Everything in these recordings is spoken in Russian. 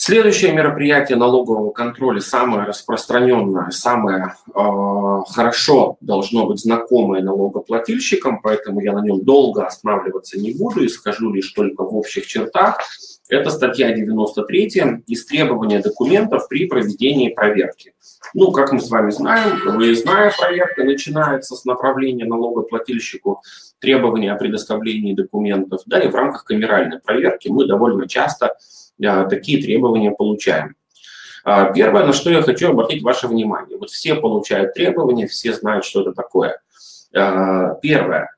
Следующее мероприятие налогового контроля, самое распространенное, самое э, хорошо должно быть знакомое налогоплательщикам, поэтому я на нем долго останавливаться не буду и скажу лишь только в общих чертах. Это статья 93 «Истребование документов при проведении проверки». Ну, как мы с вами знаем, выездная проверка начинается с направления налогоплательщику требования о предоставлении документов. Да, и в рамках камеральной проверки мы довольно часто а, такие требования получаем. А, первое, на что я хочу обратить ваше внимание. Вот все получают требования, все знают, что это такое. А, первое.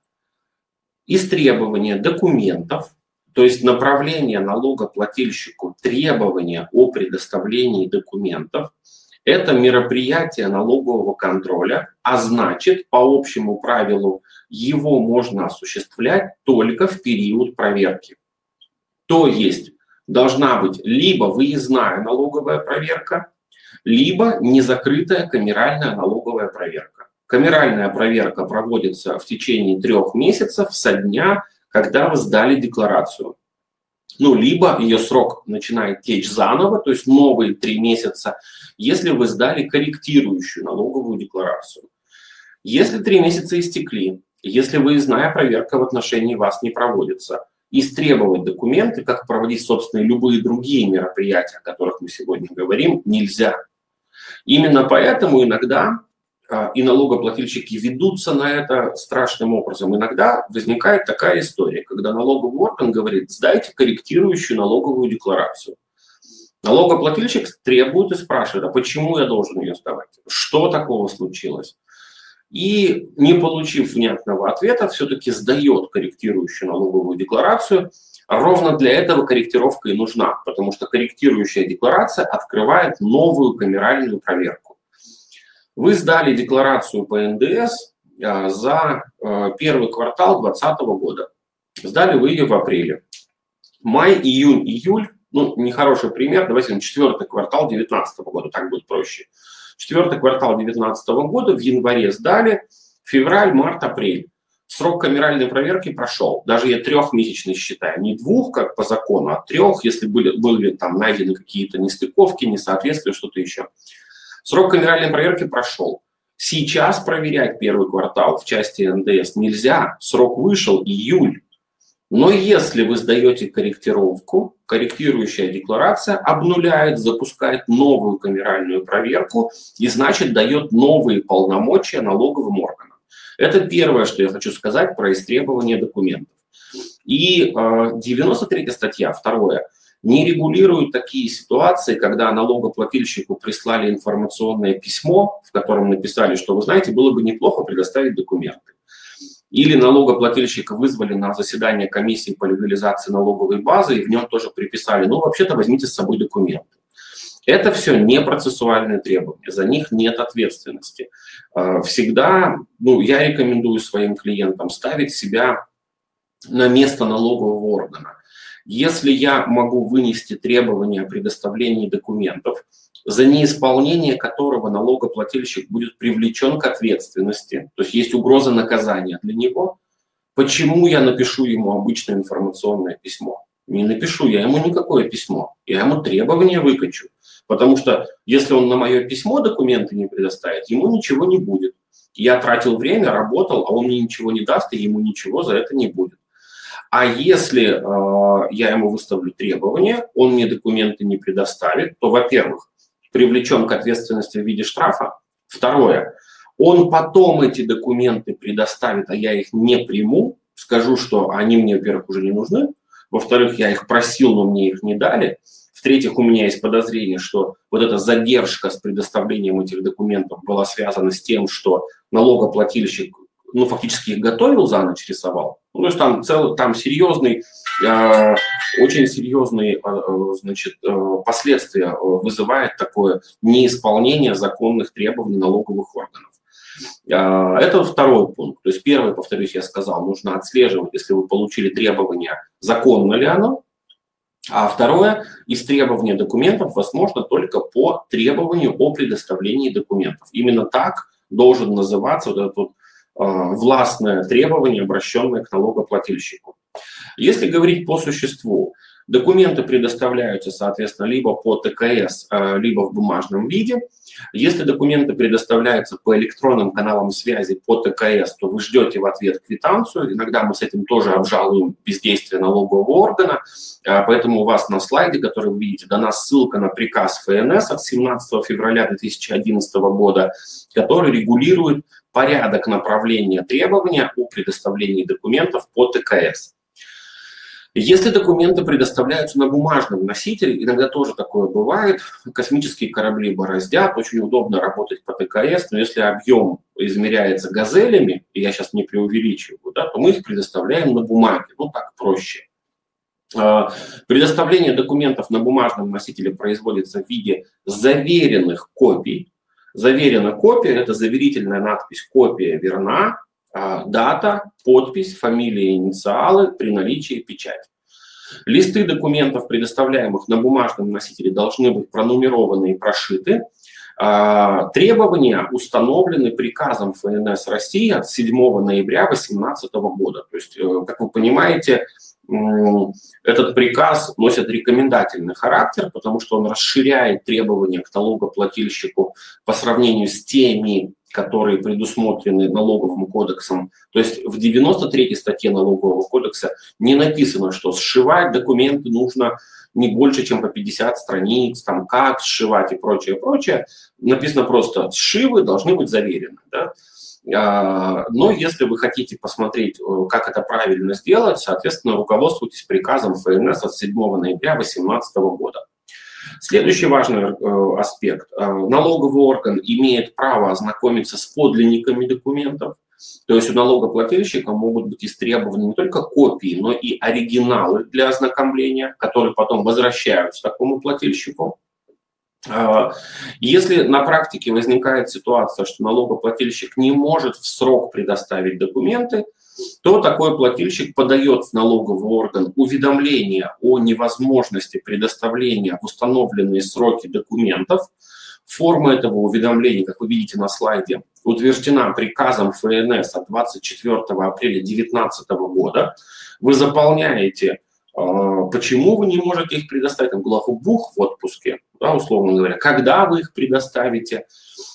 Истребование документов, то есть направление налогоплательщику требования о предоставлении документов, это мероприятие налогового контроля, а значит, по общему правилу, его можно осуществлять только в период проверки. То есть должна быть либо выездная налоговая проверка, либо незакрытая камеральная налоговая проверка. Камеральная проверка проводится в течение трех месяцев со дня, когда вы сдали декларацию. Ну, либо ее срок начинает течь заново, то есть новые три месяца, если вы сдали корректирующую налоговую декларацию. Если три месяца истекли, если выездная проверка в отношении вас не проводится, истребовать документы, как проводить, собственно, любые другие мероприятия, о которых мы сегодня говорим, нельзя. Именно поэтому иногда и налогоплательщики ведутся на это страшным образом. Иногда возникает такая история, когда налоговый орган говорит, сдайте корректирующую налоговую декларацию. Налогоплательщик требует и спрашивает, а почему я должен ее сдавать? Что такого случилось? и, не получив внятного ответа, все-таки сдает корректирующую налоговую декларацию. Ровно для этого корректировка и нужна, потому что корректирующая декларация открывает новую камеральную проверку. Вы сдали декларацию по НДС а, за а, первый квартал 2020 года. Сдали вы ее в апреле. Май, июнь, июль, ну, нехороший пример, давайте четвертый квартал 2019 года, так будет проще. Четвертый квартал 2019 года в январе сдали, февраль, март, апрель. Срок камеральной проверки прошел. Даже я трехмесячный считаю. Не двух, как по закону, а трех, если были, были там найдены какие-то нестыковки, несоответствия, что-то еще. Срок камеральной проверки прошел. Сейчас проверять первый квартал в части НДС нельзя. Срок вышел июль. Но если вы сдаете корректировку, корректирующая декларация обнуляет, запускает новую камеральную проверку и, значит, дает новые полномочия налоговым органам. Это первое, что я хочу сказать про истребование документов. И э, 93 статья, второе, не регулирует такие ситуации, когда налогоплательщику прислали информационное письмо, в котором написали, что, вы знаете, было бы неплохо предоставить документы или налогоплательщика вызвали на заседание комиссии по легализации налоговой базы, и в нем тоже приписали, ну, вообще-то возьмите с собой документы. Это все не процессуальные требования, за них нет ответственности. А, всегда, ну, я рекомендую своим клиентам ставить себя на место налогового органа. Если я могу вынести требования о предоставлении документов, за неисполнение которого налогоплательщик будет привлечен к ответственности, то есть есть угроза наказания для него, почему я напишу ему обычное информационное письмо? Не напишу я ему никакое письмо, я ему требования выкачу. Потому что если он на мое письмо документы не предоставит, ему ничего не будет. Я тратил время, работал, а он мне ничего не даст, и ему ничего за это не будет. А если э, я ему выставлю требования, он мне документы не предоставит, то, во-первых, привлечен к ответственности в виде штрафа. Второе, он потом эти документы предоставит, а я их не приму, скажу, что они мне, во-первых, уже не нужны, во-вторых, я их просил, но мне их не дали, в-третьих, у меня есть подозрение, что вот эта задержка с предоставлением этих документов была связана с тем, что налогоплательщик ну, фактически их готовил за ночь, рисовал. Ну, то есть там, цел, там серьезный, э, очень серьезные э, значит, э, последствия вызывает такое неисполнение законных требований налоговых органов. Э, это второй пункт. То есть первый, повторюсь, я сказал, нужно отслеживать, если вы получили требования, законно ли оно, а второе, из требования документов возможно только по требованию о предоставлении документов. Именно так должен называться вот этот вот властное требование, обращенное к налогоплательщику. Если говорить по существу, Документы предоставляются, соответственно, либо по ТКС, э, либо в бумажном виде. Если документы предоставляются по электронным каналам связи по ТКС, то вы ждете в ответ квитанцию. Иногда мы с этим тоже обжалуем бездействие налогового органа. Э, поэтому у вас на слайде, который вы видите, дана ссылка на приказ ФНС от 17 февраля 2011 года, который регулирует порядок направления требования о предоставлении документов по ТКС. Если документы предоставляются на бумажном носителе, иногда тоже такое бывает, космические корабли бороздят, очень удобно работать по ТКС, но если объем измеряется газелями, и я сейчас не преувеличиваю, да, то мы их предоставляем на бумаге, ну так проще. А, предоставление документов на бумажном носителе производится в виде заверенных копий. Заверена копия – это заверительная надпись «Копия верна», а, дата, подпись, фамилия, инициалы при наличии печати. Листы документов, предоставляемых на бумажном носителе, должны быть пронумерованы и прошиты. А, требования установлены приказом ФНС России от 7 ноября 2018 года. То есть, э, как вы понимаете, этот приказ носит рекомендательный характер, потому что он расширяет требования к налогоплательщику по сравнению с теми которые предусмотрены налоговым кодексом. То есть в 93 статье налогового кодекса не написано, что сшивать документы нужно не больше, чем по 50 страниц, там как сшивать и прочее, прочее. Написано просто, сшивы должны быть заверены. Да? А, но если вы хотите посмотреть, э, как это правильно сделать, соответственно, руководствуйтесь приказом ФНС от 7 ноября 2018 года. Следующий важный э, аспект. Э, налоговый орган имеет право ознакомиться с подлинниками документов. То есть у налогоплательщика могут быть истребованы не только копии, но и оригиналы для ознакомления, которые потом возвращаются такому плательщику. Э, если на практике возникает ситуация, что налогоплательщик не может в срок предоставить документы, то такой плательщик подает в налоговый орган уведомление о невозможности предоставления в установленные сроки документов. Форма этого уведомления, как вы видите на слайде, утверждена приказом ФНС от 24 апреля 2019 года. Вы заполняете, а, почему вы не можете их предоставить, там, главбух в отпуске, да, условно говоря, когда вы их предоставите,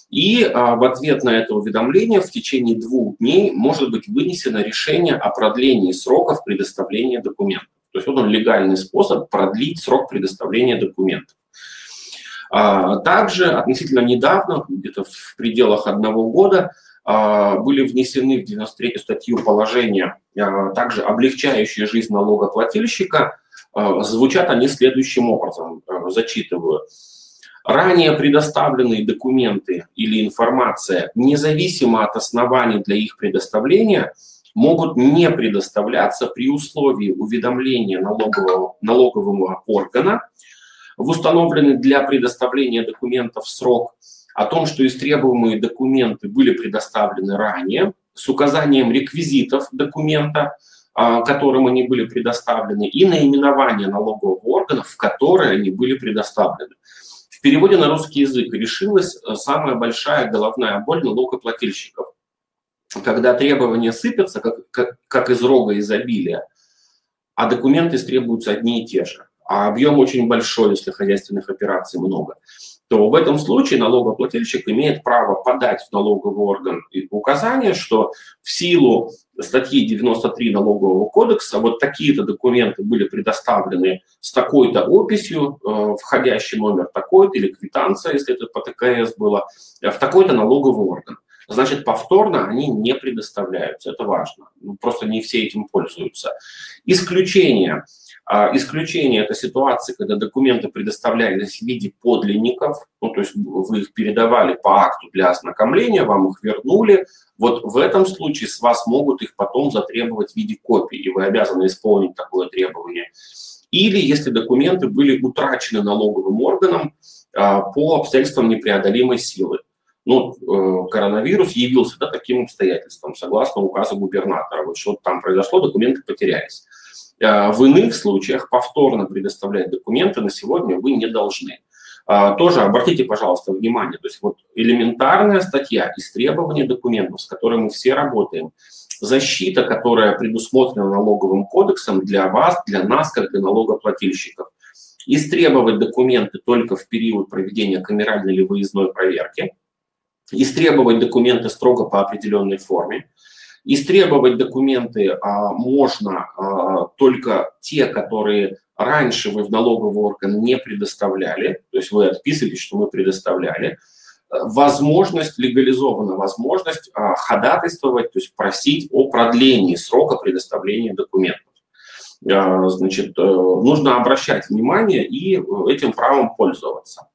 и а, в ответ на это уведомление в течение двух дней может быть вынесено решение о продлении сроков предоставления документов. То есть вот он легальный способ продлить срок предоставления документов. А, также относительно недавно, где-то в пределах одного года, а, были внесены в 93 статью положения, а, также облегчающие жизнь налогоплательщика. А, звучат они следующим образом, а, зачитываю. Ранее предоставленные документы или информация, независимо от оснований для их предоставления, могут не предоставляться при условии уведомления налогового, налогового органа в установленный для предоставления документов срок о том, что истребуемые документы были предоставлены ранее, с указанием реквизитов документа, а, которым они были предоставлены, и наименование налогового органа, в которое они были предоставлены. Переводе на русский язык решилась э, самая большая головная боль налогоплательщиков. Когда требования сыпятся, как, как, как из рога изобилия, а документы требуются одни и те же, а объем очень большой, если хозяйственных операций много то в этом случае налогоплательщик имеет право подать в налоговый орган указание, что в силу статьи 93 налогового кодекса вот такие-то документы были предоставлены с такой-то описью, э, входящий номер такой-то или квитанция, если это по ТКС было, э, в такой-то налоговый орган. Значит, повторно они не предоставляются, это важно. Ну, просто не все этим пользуются. Исключение – исключение – это ситуации, когда документы предоставлялись в виде подлинников, ну, то есть вы их передавали по акту для ознакомления, вам их вернули. Вот в этом случае с вас могут их потом затребовать в виде копий, и вы обязаны исполнить такое требование. Или если документы были утрачены налоговым органом а, по обстоятельствам непреодолимой силы. Ну, э, коронавирус явился да, таким обстоятельством, согласно указу губернатора. Вот что там произошло, документы потерялись. А, в иных случаях повторно предоставлять документы на сегодня вы не должны. А, тоже обратите, пожалуйста, внимание, то есть вот элементарная статья из требований документов, с которой мы все работаем, защита, которая предусмотрена налоговым кодексом для вас, для нас, как для налогоплательщиков. Истребовать документы только в период проведения камеральной или выездной проверки. Истребовать документы строго по определенной форме. Истребовать документы а, можно а, только те, которые раньше вы в налоговый орган не предоставляли, то есть вы отписывались, что мы предоставляли возможность, легализована возможность а, ходатайствовать, то есть просить о продлении срока предоставления документов. А, значит, э, нужно обращать внимание и этим правом пользоваться.